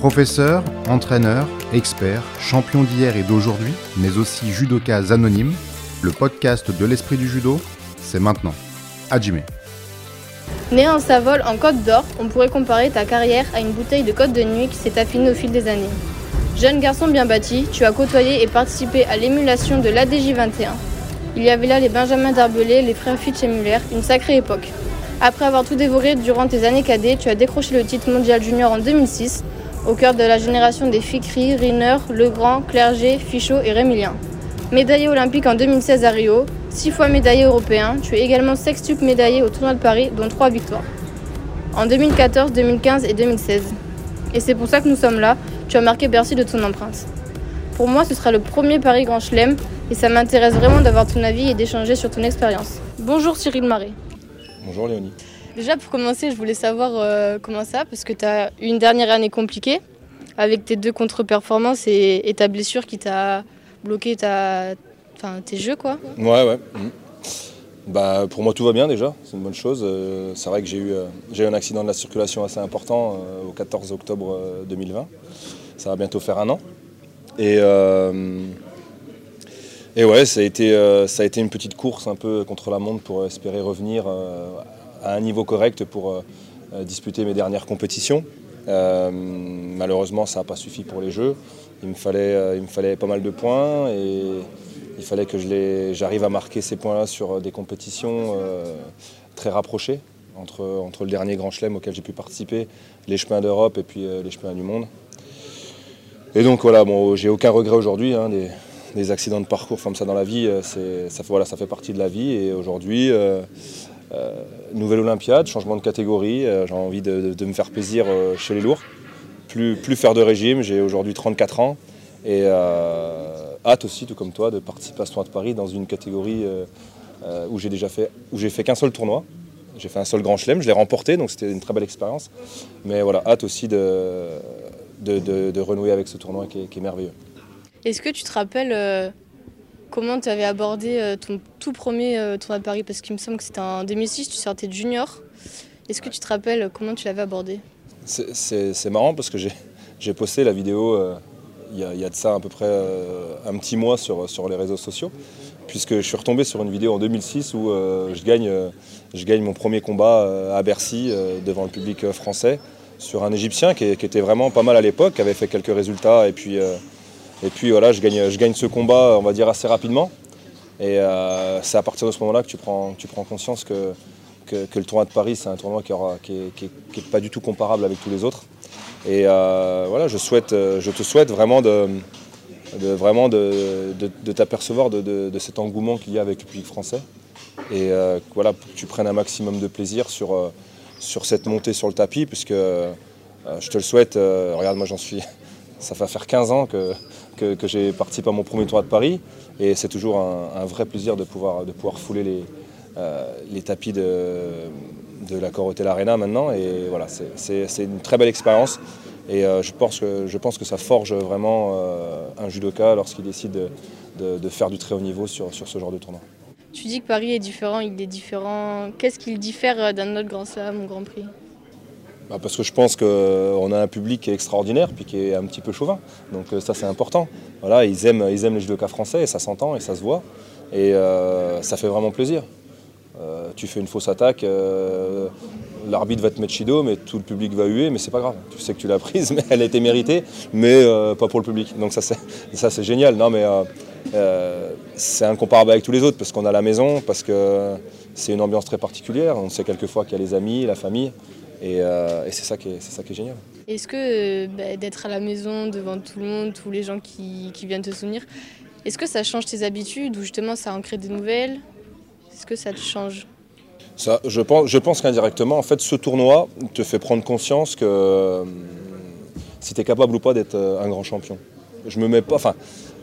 Professeur, entraîneur, expert, champion d'hier et d'aujourd'hui, mais aussi judokas anonymes, le podcast de l'esprit du judo, c'est maintenant. Hajime. Né en Savol, en Côte d'Or, on pourrait comparer ta carrière à une bouteille de côte de nuit qui s'est affinée au fil des années. Jeune garçon bien bâti, tu as côtoyé et participé à l'émulation de l'ADJ 21. Il y avait là les Benjamin Darbelé, les frères Fitch et Muller, une sacrée époque. Après avoir tout dévoré durant tes années cadets, tu as décroché le titre mondial junior en 2006, au cœur de la génération des Fikri, Riner, Legrand, Clerget, Fichot et Rémilien. Médaillé olympique en 2016 à Rio, six fois médaillé européen, tu es également sextuple médaillé au tournoi de Paris, dont trois victoires. En 2014, 2015 et 2016. Et c'est pour ça que nous sommes là, tu as marqué Bercy de ton empreinte. Pour moi, ce sera le premier Paris Grand Chelem et ça m'intéresse vraiment d'avoir ton avis et d'échanger sur ton expérience. Bonjour Cyril Marais. Bonjour Léonie. Déjà pour commencer, je voulais savoir euh, comment ça, parce que tu as eu une dernière année compliquée avec tes deux contre-performances et, ta blessure qui t'a bloqué ta, tes jeux quoi. Ouais ouais. Mmh. Bah, pour moi tout va bien déjà, c'est une bonne chose. Euh, c'est vrai que j'ai eu, euh, eu, un accident de la circulation assez important au 14 octobre 2020. Ça va bientôt faire un an. Et, et ouais, ça a, été, ça a été une petite course un peu contre la montre pour espérer revenir à un niveau correct pour disputer mes dernières compétitions. malheureusement, ça n'a pas suffi pour les Jeux. Il me, fallait, il me fallait pas mal de points et il fallait que j'arrive à marquer ces points-là sur des compétitions euh, très rapprochées entre, entre, le dernier Grand Chelem auquel j'ai pu participer, les chemins d'Europe et puis euh, les chemins du monde. Et donc voilà, bon, j'ai aucun regret aujourd'hui. Hein, des, accidents de parcours comme ça dans la vie, euh, ça, voilà, ça fait partie de la vie. Et aujourd'hui, euh, euh, nouvelle Olympiade, changement de catégorie, j'ai envie de, me faire plaisir chez les lourds. Plus, plus faire de régime, j'ai aujourd'hui 34 ans. Et hâte aussi, tout comme toi, de participer à ce tournoi de Paris dans une catégorie euh, euh, où j'ai déjà fait, où j'ai fait qu'un seul tournoi. J'ai fait un seul grand chelem, je l'ai remporté, donc c'était une très belle expérience. Mais voilà, hâte aussi de, de, renouer avec ce tournoi qui est, qui est merveilleux. Est-ce que tu te rappelles euh, comment tu avais abordé euh, ton tout premier euh, tournoi de Paris? Parce qu'il me semble que c'était en 2006, tu sortais de junior. Est-ce que tu te rappelles comment tu l'avais abordé? C'est marrant parce que j'ai posté la vidéo euh, il y, y, a, de ça à peu près euh, un petit mois sur, sur les réseaux sociaux, puisque je suis retombé sur une vidéo en 2006 où euh, je, gagne, euh, je gagne mon premier combat euh, à Bercy euh, devant le public français sur un Égyptien qui, qui, était vraiment pas mal à l'époque, qui avait fait quelques résultats, et puis, euh, et puis voilà, je gagne, je gagne ce combat, on va dire, assez rapidement. Et c'est à partir de ce moment-là que tu prends, tu prends conscience que, que, le tournoi de Paris, c'est un tournoi qui n'est pas du tout comparable avec tous les autres. Et euh, voilà, je, souhaite, euh, je te souhaite vraiment de, vraiment de, de, t'apercevoir de, cet engouement qu'il y a avec le public français. Et euh, voilà, pour que tu prennes un maximum de plaisir sur, euh, sur cette montée sur le tapis, puisque euh, je te le souhaite. Euh, regarde, moi j'en suis. Ça va faire 15 ans que, que, j'ai participé à mon premier tour de Paris. Et c'est toujours un, vrai plaisir de pouvoir, de pouvoir fouler les, les tapis de, de la Corotel Arena maintenant. Et voilà, c'est une très belle expérience. Et euh, je, pense que, je pense que ça forge vraiment euh, un judoka lorsqu'il décide de, de, de, faire du très haut niveau sur, sur ce genre de tournoi. Tu dis que Paris est différent, il est différent. Qu'est-ce qu'il diffère d'un autre Grand Slam ou Grand Prix? Bah parce que je pense qu'on a un public qui est extraordinaire puis qui est un petit peu chauvin. Donc euh, ça c'est important. Voilà, ils aiment, ils aiment les judokas français et ça s'entend et ça se voit. Et euh, ça fait vraiment plaisir. Euh, tu fais une fausse attaque, euh, l'arbitre va te mettre chido, mais tout le public va huer, mais c'est pas grave. Tu sais que tu l'as prise, mais elle a été méritée, mais euh, pas pour le public. Donc ça c'est génial. Non mais euh, euh, c'est incomparable avec tous les autres parce qu'on a la maison, parce que c'est une ambiance très particulière. On sait quelquefois qu'il y a les amis, la famille. Et, et c'est ça, qui est, ça qui est génial. Est-ce que bah, d'être à la maison devant tout le monde, tous les gens qui, qui viennent te souvenir, est-ce que ça change tes habitudes ou justement ça en crée des nouvelles? Est-ce que ça te change? Ça, je pense, je pense qu'indirectement, en fait, ce tournoi te fait prendre conscience que euh, si tu es capable ou pas d'être euh, un grand champion. Je me mets pas, enfin,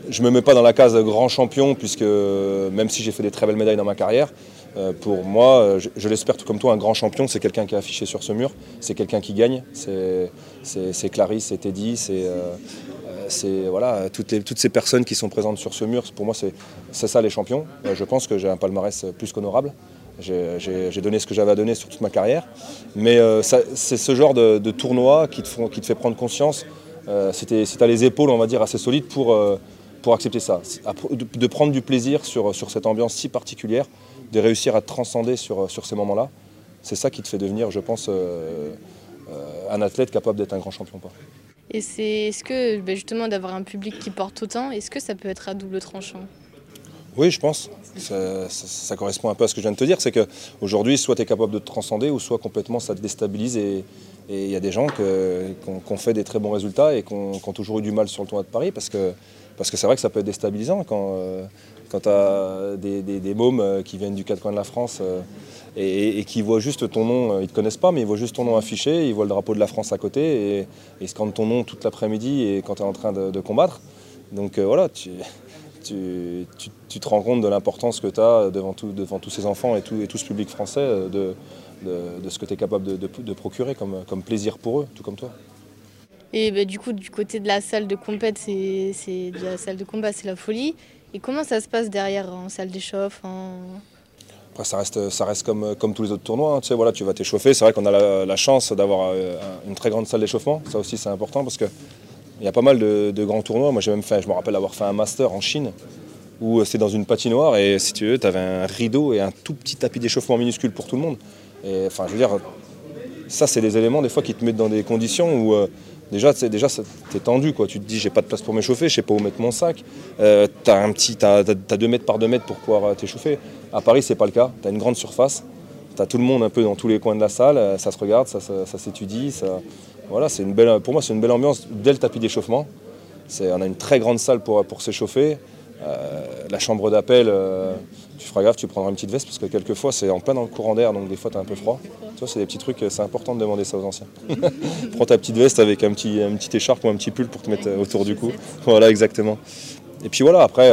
je me mets pas dans la case grand champion puisque même si j'ai fait des très belles médailles dans ma carrière, euh, pour moi, je, je l'espère tout comme toi, un grand champion, c'est quelqu'un qui est affiché sur ce mur, c'est quelqu'un qui gagne, c'est Clarisse, c'est Teddy, c'est c'est voilà, toutes, ces personnes qui sont présentes sur ce mur, pour moi, c'est ça les champions. Euh, je pense que j'ai un palmarès plus qu'honorable. J'ai donné ce que j'avais à donner sur toute ma carrière. Mais euh, c'est ce genre de, tournoi qui te, fait prendre conscience si tu as les épaules, on va dire, assez solides pour, accepter ça. De, prendre du plaisir sur cette ambiance si particulière, de réussir à te transcender sur, sur ces moments-là, c'est ça qui te fait devenir, je pense, un athlète capable d'être un grand champion. Et c'est est-ce que ben, justement d'avoir un public qui porte autant, est-ce que ça peut être à double tranchant? Oui, je pense. Ça, correspond un peu à ce que je viens de te dire, c'est qu'aujourd'hui, soit tu es capable de te transcender, ou soit complètement ça te déstabilise. Et il y a des gens qui ont, fait des très bons résultats et qui ont, toujours eu du mal sur le tournoi de Paris, parce que parce que c'est vrai que ça peut être déstabilisant quand, euh, quand tu as des, des, mômes euh, qui viennent du quatre coins de la France. Euh, et, qui voient juste ton nom, ils te connaissent pas, mais ils voient juste ton nom affiché, ils voient le drapeau de la France à côté et, ils scandent ton nom toute l'après-midi et quand tu es en train de, combattre. Donc voilà, tu, tu, te rends compte de l'importance que tu as devant, devant, tous ces enfants et tout, et tout ce public français euh, de, de, ce que tu es capable de, procurer comme, comme, plaisir pour eux, tout comme toi. Et bah, du coup, du côté de la salle de compète, c'est la salle de combat, c'est la folie. Et comment ça se passe derrière en salle d'échauffe en... Après, ça reste, ça reste comme, comme tous les autres tournois. Hein. Tu sais, voilà, tu vas t'échauffer. C'est vrai qu'on a la, chance d'avoir euh, une très grande salle d'échauffement. Ça aussi, c'est important parce qu'il y a pas mal de, grands tournois. Moi, j'ai même fait, je me rappelle avoir fait un master en Chine où euh, c'était dans une patinoire et si tu veux, tu avais un rideau et un tout petit tapis d'échauffement minuscule pour tout le monde. Et enfin, je veux dire, ça, c'est des éléments des fois qui te mettent dans des conditions où. Euh, déjà, déjà t'es tendu, quoi. tu te dis j'ai pas de place pour m'échauffer, je sais pas où mettre mon sac. Euh, tu as, un petit, as, 2 mètres par 2 mètres pour pouvoir t'échauffer. À Paris, c'est pas le cas. Tu as une grande surface. Tu as tout le monde un peu dans tous les coins de la salle. Euh, ça se regarde, ça, s'étudie. Voilà, une belle, pour moi, c'est une belle ambiance dès le tapis d'échauffement. On a une très grande salle pour, s'échauffer. Euh, la chambre d'appel, euh, tu feras gaffe, tu prendras une petite veste parce que quelquefois c'est en plein dans le courant d'air, donc des fois tu un peu froid. Tu vois, c'est des petits trucs, c'est important de demander ça aux anciens. Prends ta petite veste avec un petit, écharpe ou un petit pull pour te mettre autour du cou. Voilà, exactement. Et puis voilà, après,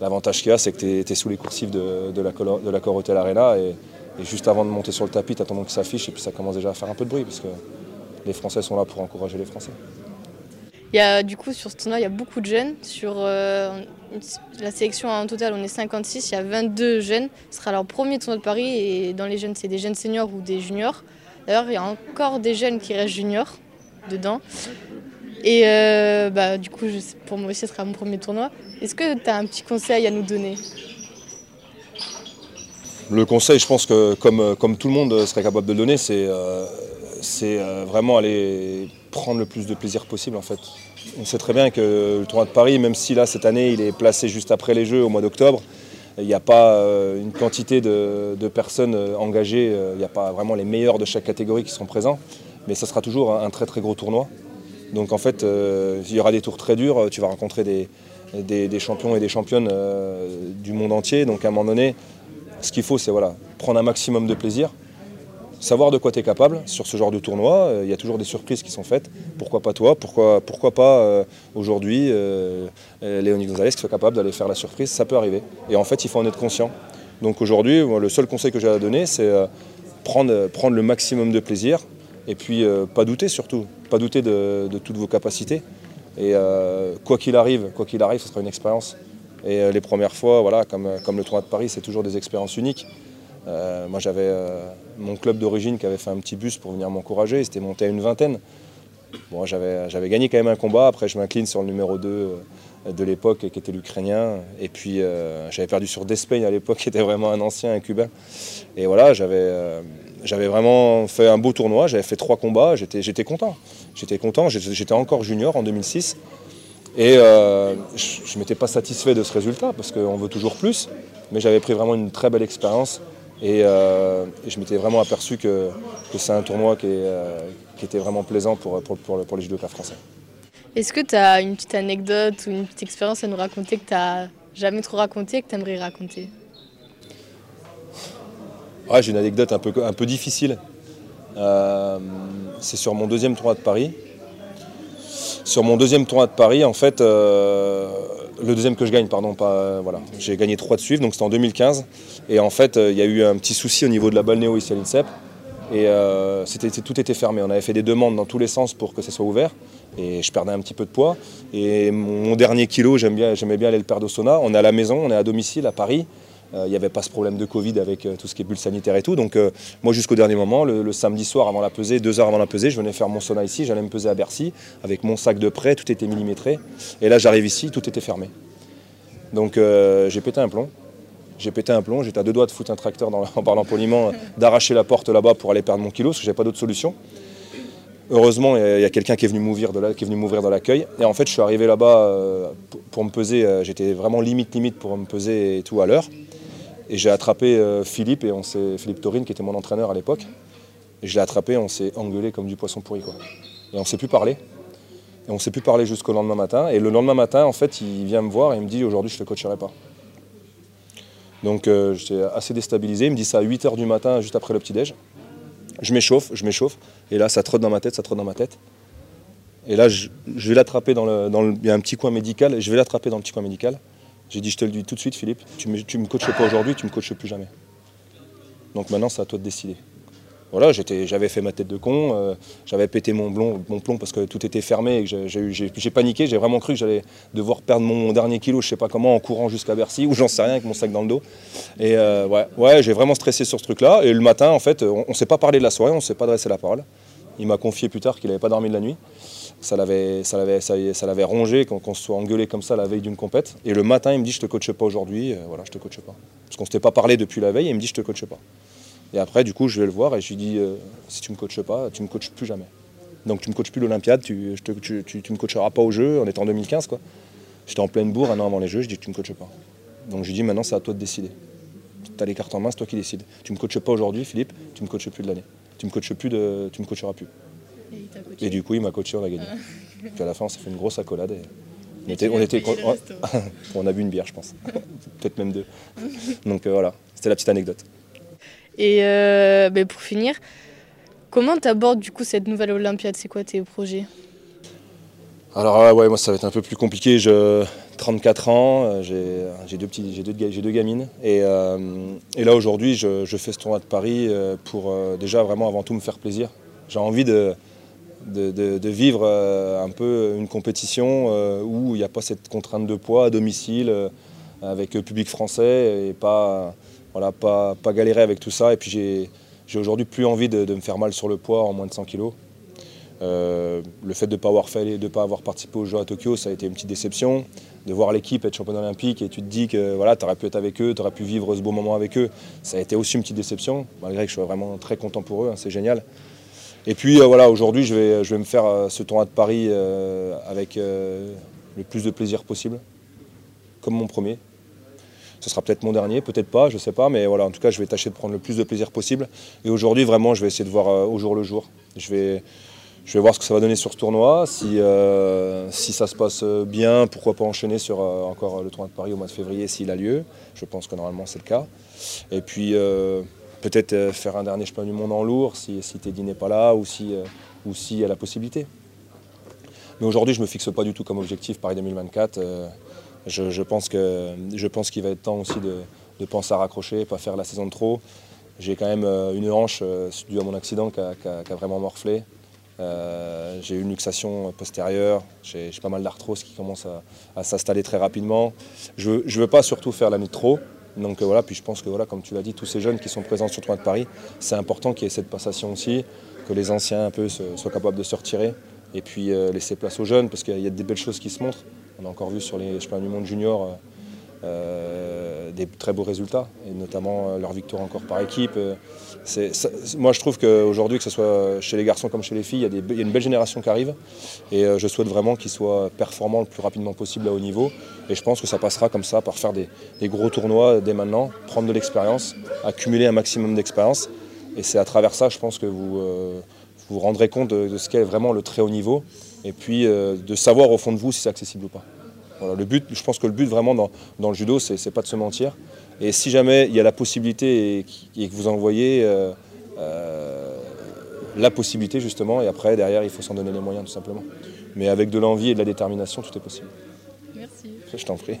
L'avantage qu'il y a, c'est que tu es, sous les coursives de, de l'accord Hotel Arena et, juste avant de monter sur le tapis, tu ton nom qui s'affiche et puis ça commence déjà à faire un peu de bruit parce que les Français sont là pour encourager les Français. Il y a, du coup, sur ce tournoi, il y a beaucoup de jeunes. Sur euh, la sélection en total, on est 56, il y a 22 jeunes. Ce sera leur premier tournoi de Paris et dans les jeunes, c'est des jeunes seniors ou des juniors. D'ailleurs, il y a encore des jeunes qui restent juniors dedans. Et euh, bah, du coup, pour moi aussi, ce sera mon premier tournoi. Est-ce que tu as un petit conseil à nous donner? Le conseil, je pense que comme, comme tout le monde serait capable de le donner, c'est euh, euh, vraiment aller prendre le plus de plaisir possible en fait. On sait très bien que le tournoi de Paris, même si là cette année il est placé juste après les Jeux au mois d'octobre, il n'y a pas une quantité de, personnes engagées, il n'y a pas vraiment les meilleurs de chaque catégorie qui sont présents, mais ce sera toujours un très très gros tournoi. Donc en fait, euh, il y aura des tours très durs, tu vas rencontrer des, champions et des championnes euh, du monde entier. Donc à un moment donné, ce qu'il faut, c'est voilà, prendre un maximum de plaisir, savoir de quoi tu es capable sur ce genre de tournoi. Euh, il y a toujours des surprises qui sont faites. Pourquoi pas toi? Pourquoi, pourquoi pas aujourd'hui Léonie Gonzalez qui soit capable d'aller faire la surprise? Ça peut arriver. Et en fait, il faut en être conscient. Donc aujourd'hui, le seul conseil que j'ai à donner, c'est prendre, le maximum de plaisir et puis pas douter surtout pas douter de, toutes vos capacités. Et euh, quoi qu'il arrive, quoi qu'il arrive, ce sera une expérience. Et euh, les premières fois, voilà, comme, comme le tournoi de Paris, c'est toujours des expériences uniques. Euh, moi, j'avais mon club d'origine qui avait fait un petit bus pour venir m'encourager. C'était monté à une vingtaine. Bon, j'avais gagné quand même un combat. Après, je m'incline sur le numéro 2 de l'époque, qui était l'Ukrainien. Et puis, j'avais perdu sur Despain à l'époque, qui était vraiment un ancien, un Cubain. Et voilà, j'avais vraiment fait un beau tournoi, j'avais fait trois combats, j'étais content. J'étais content, j'étais encore junior en 2006. Et euh, je ne m'étais pas satisfait de ce résultat parce qu'on veut toujours plus, mais j'avais pris vraiment une très belle expérience et, euh, je m'étais vraiment aperçu que, c'est un tournoi euh, qui, était vraiment plaisant pour, pour, pour, les judokas français. Est-ce que tu as une petite anecdote ou une petite expérience à nous raconter que tu n'as jamais trop raconté et que tu aimerais raconter j'ai une anecdote un peu, un peu difficile. Euh, c'est sur mon deuxième tournoi de Paris. Sur mon deuxième tournoi de Paris, en fait, euh, le deuxième que je gagne, pardon, pas, euh, voilà, j'ai gagné trois de suivre, donc c'était en 2015. Et en fait, il y a eu un petit souci au niveau de la balnéo ici à l'INSEP. Et tout était fermé. On avait fait des demandes dans tous les sens pour que ça soit ouvert. Et je perdais un petit peu de poids. Et mon, dernier kilo, j'aimais bien, bien aller le perdre au sauna. On est à la maison, on est à domicile à Paris. Il n'y avait pas ce problème de Covid avec tout ce qui est bulle sanitaire et tout. Donc moi jusqu'au dernier moment, le, samedi soir avant la pesée, deux heures avant la pesée, je venais faire mon sauna ici, j'allais me peser à Bercy avec mon sac de prêt, tout était millimétré. Et là j'arrive ici, tout était fermé. Donc j'ai pété un plomb. J'ai pété un plomb, j'étais à deux doigts de foutre un tracteur en parlant poliment, d'arracher la porte là-bas pour aller perdre mon kilo, parce que j'avais pas d'autre solution. Heureusement, il y a quelqu'un qui est venu m'ouvrir dans l'accueil. Et en fait, je suis arrivé là-bas euh, pour me peser. Euh, j'étais vraiment limite, limite pour me peser et tout à l'heure. Et j'ai attrapé euh, Philippe, et on Philippe Taurine, qui était mon entraîneur à l'époque. Et je l'ai attrapé, on s'est engueulé comme du poisson pourri. Quoi. Et on ne s'est plus parlé. Et on ne s'est plus parlé jusqu'au lendemain matin. Et le lendemain matin, en fait, il vient me voir et il me dit aujourd'hui, je te coacherai pas. Donc j'étais assez déstabilisé. Il me dit ça à 8h du matin, juste après le petit-déj. Je m'échauffe, je m'échauffe, et là ça trotte dans ma tête, ça trotte dans ma tête. Et là je, vais l'attraper dans le, dans Il y a un petit coin médical, je vais l'attraper dans le petit coin médical. J'ai dit je te le dis tout de suite Philippe, tu ne me, coaches pas aujourd'hui, tu me coaches plus jamais. Donc maintenant c'est à toi de décider voilà, j'avais fait ma tête de con, euh, j'avais pété mon, plomb parce que tout était fermé et j'ai paniqué, j'ai vraiment cru que j'allais devoir perdre mon, dernier kilo, je sais pas comment, en courant jusqu'à Bercy ou j'en sais rien avec mon sac dans le dos. Et euh, ouais, ouais j'ai vraiment stressé sur ce truc-là. Et le matin, en fait, on, ne s'est pas parlé de la soirée, on s'est pas adressé la parole. Il m'a confié plus tard qu'il n'avait pas dormi de la nuit. Ça l'avait rongé qu'on se soit engueulé comme ça la veille d'une compète. Et le matin, il me dit je te coache pas aujourd'hui, euh, voilà, je te coache pas. Parce qu'on s'était pas parlé depuis la veille, et il me dit je te coache pas. Et après, du coup, je vais le voir et je lui dis euh, si tu me coaches pas, tu me coaches plus jamais. Donc tu me coaches plus l'Olympiade, tu, ne me coacheras pas au jeu. On était en 2015, quoi. J'étais en pleine bourre un an avant les jeux, je dis tu me coaches pas. Donc je lui dis maintenant, c'est à toi de décider. Tu as les cartes en main, c'est toi qui décides. Tu me coaches pas aujourd'hui, Philippe, tu me coaches plus de l'année. Tu me coaches plus tu me coacheras plus. Et, du coup, il m'a coaché, on a gagné. Ah. Puis à la fin, on s'est fait une grosse accolade. on, était, on, était, on a bu une bière, je pense. Peut-être même deux. Donc euh, voilà, c'était la petite anecdote. Et euh, ben, pour finir, comment tu abordes du coup cette nouvelle Olympiade? C'est quoi tes projets? Alors ouais, moi ça va être un peu plus compliqué. J'ai 34 ans, euh, j'ai deux, petits, j'ai deux, deux, gamines. Et, euh, et là aujourd'hui, je, fais ce tournoi de Paris pour déjà vraiment avant tout me faire plaisir. J'ai envie de, de, vivre un peu une compétition où il n'y a pas cette contrainte de poids à domicile avec le public français et pas voilà, pas, pas galérer avec tout ça. Et puis j'ai aujourd'hui plus envie de, me faire mal sur le poids en moins de 100 kg. Euh, le fait de ne pas, avoir fait, de pas avoir participé aux Jeux à Tokyo, ça a été une petite déception. De voir l'équipe être championne olympique et tu te dis que voilà, tu aurais pu être avec eux, tu aurais pu vivre ce beau moment avec eux, ça a été aussi une petite déception, malgré que je sois vraiment très content pour eux, hein, c'est génial. Et puis euh, voilà, aujourd'hui, je vais, je vais me faire euh, ce tournoi de Paris avec le plus de plaisir possible, comme mon premier. Ce sera peut-être mon dernier, peut-être pas, je ne sais pas, mais voilà, en tout cas, je vais tâcher de prendre le plus de plaisir possible. Et aujourd'hui, vraiment, je vais essayer de voir euh, au jour le jour. Je vais, je vais voir ce que ça va donner sur ce tournoi. Si, euh, si ça se passe bien, pourquoi pas enchaîner sur euh, encore le tournoi de Paris au mois de février s'il a lieu. Je pense que normalement c'est le cas. Et puis peut-être faire un dernier chemin du monde en lourd si, Teddy n'est pas là ou si, ou si y a la possibilité. Mais aujourd'hui, je ne me fixe pas du tout comme objectif Paris 2024. Je, pense qu'il va être temps aussi de, penser à raccrocher, pas faire la saison de trop. J'ai quand même euh, une hanche euh, due à mon accident qui a, vraiment morflé. Euh, j'ai eu une luxation postérieure, j'ai pas mal d'arthrose qui commence à, s'installer très rapidement. Je ne veux pas surtout faire l'année de trop. Donc voilà, puis je pense que voilà, comme tu l'as dit, tous ces jeunes qui sont présents sur le de Paris, c'est important qu'il y ait cette passation aussi, que les anciens un peu soient capables de se retirer et puis laisser place aux jeunes parce qu'il y a des belles choses qui se montrent. On a encore vu sur les championnats du monde junior euh, euh, des très beaux résultats, et notamment euh, leur victoire encore par équipe. moi, je trouve qu'aujourd'hui, que ce soit chez les garçons comme chez les filles, il y, a une belle génération qui arrive. Et je souhaite vraiment qu'ils soient performants le plus rapidement possible à haut niveau. Et je pense que ça passera comme ça, par faire des, gros tournois dès maintenant, prendre de l'expérience, accumuler un maximum d'expérience. Et c'est à travers ça, je pense que vous vous rendrez compte de ce qu'est vraiment le très haut niveau et puis euh, de savoir au fond de vous si c'est accessible ou pas. Le but, je pense que le but vraiment dans, le judo, c'est pas de se mentir. Et si jamais il y a la possibilité et, que vous envoyez euh, euh, la possibilité justement, et après derrière il faut s'en donner les moyens tout simplement. Mais avec de l'envie et de la détermination, tout est possible. Merci. Je t'en prie.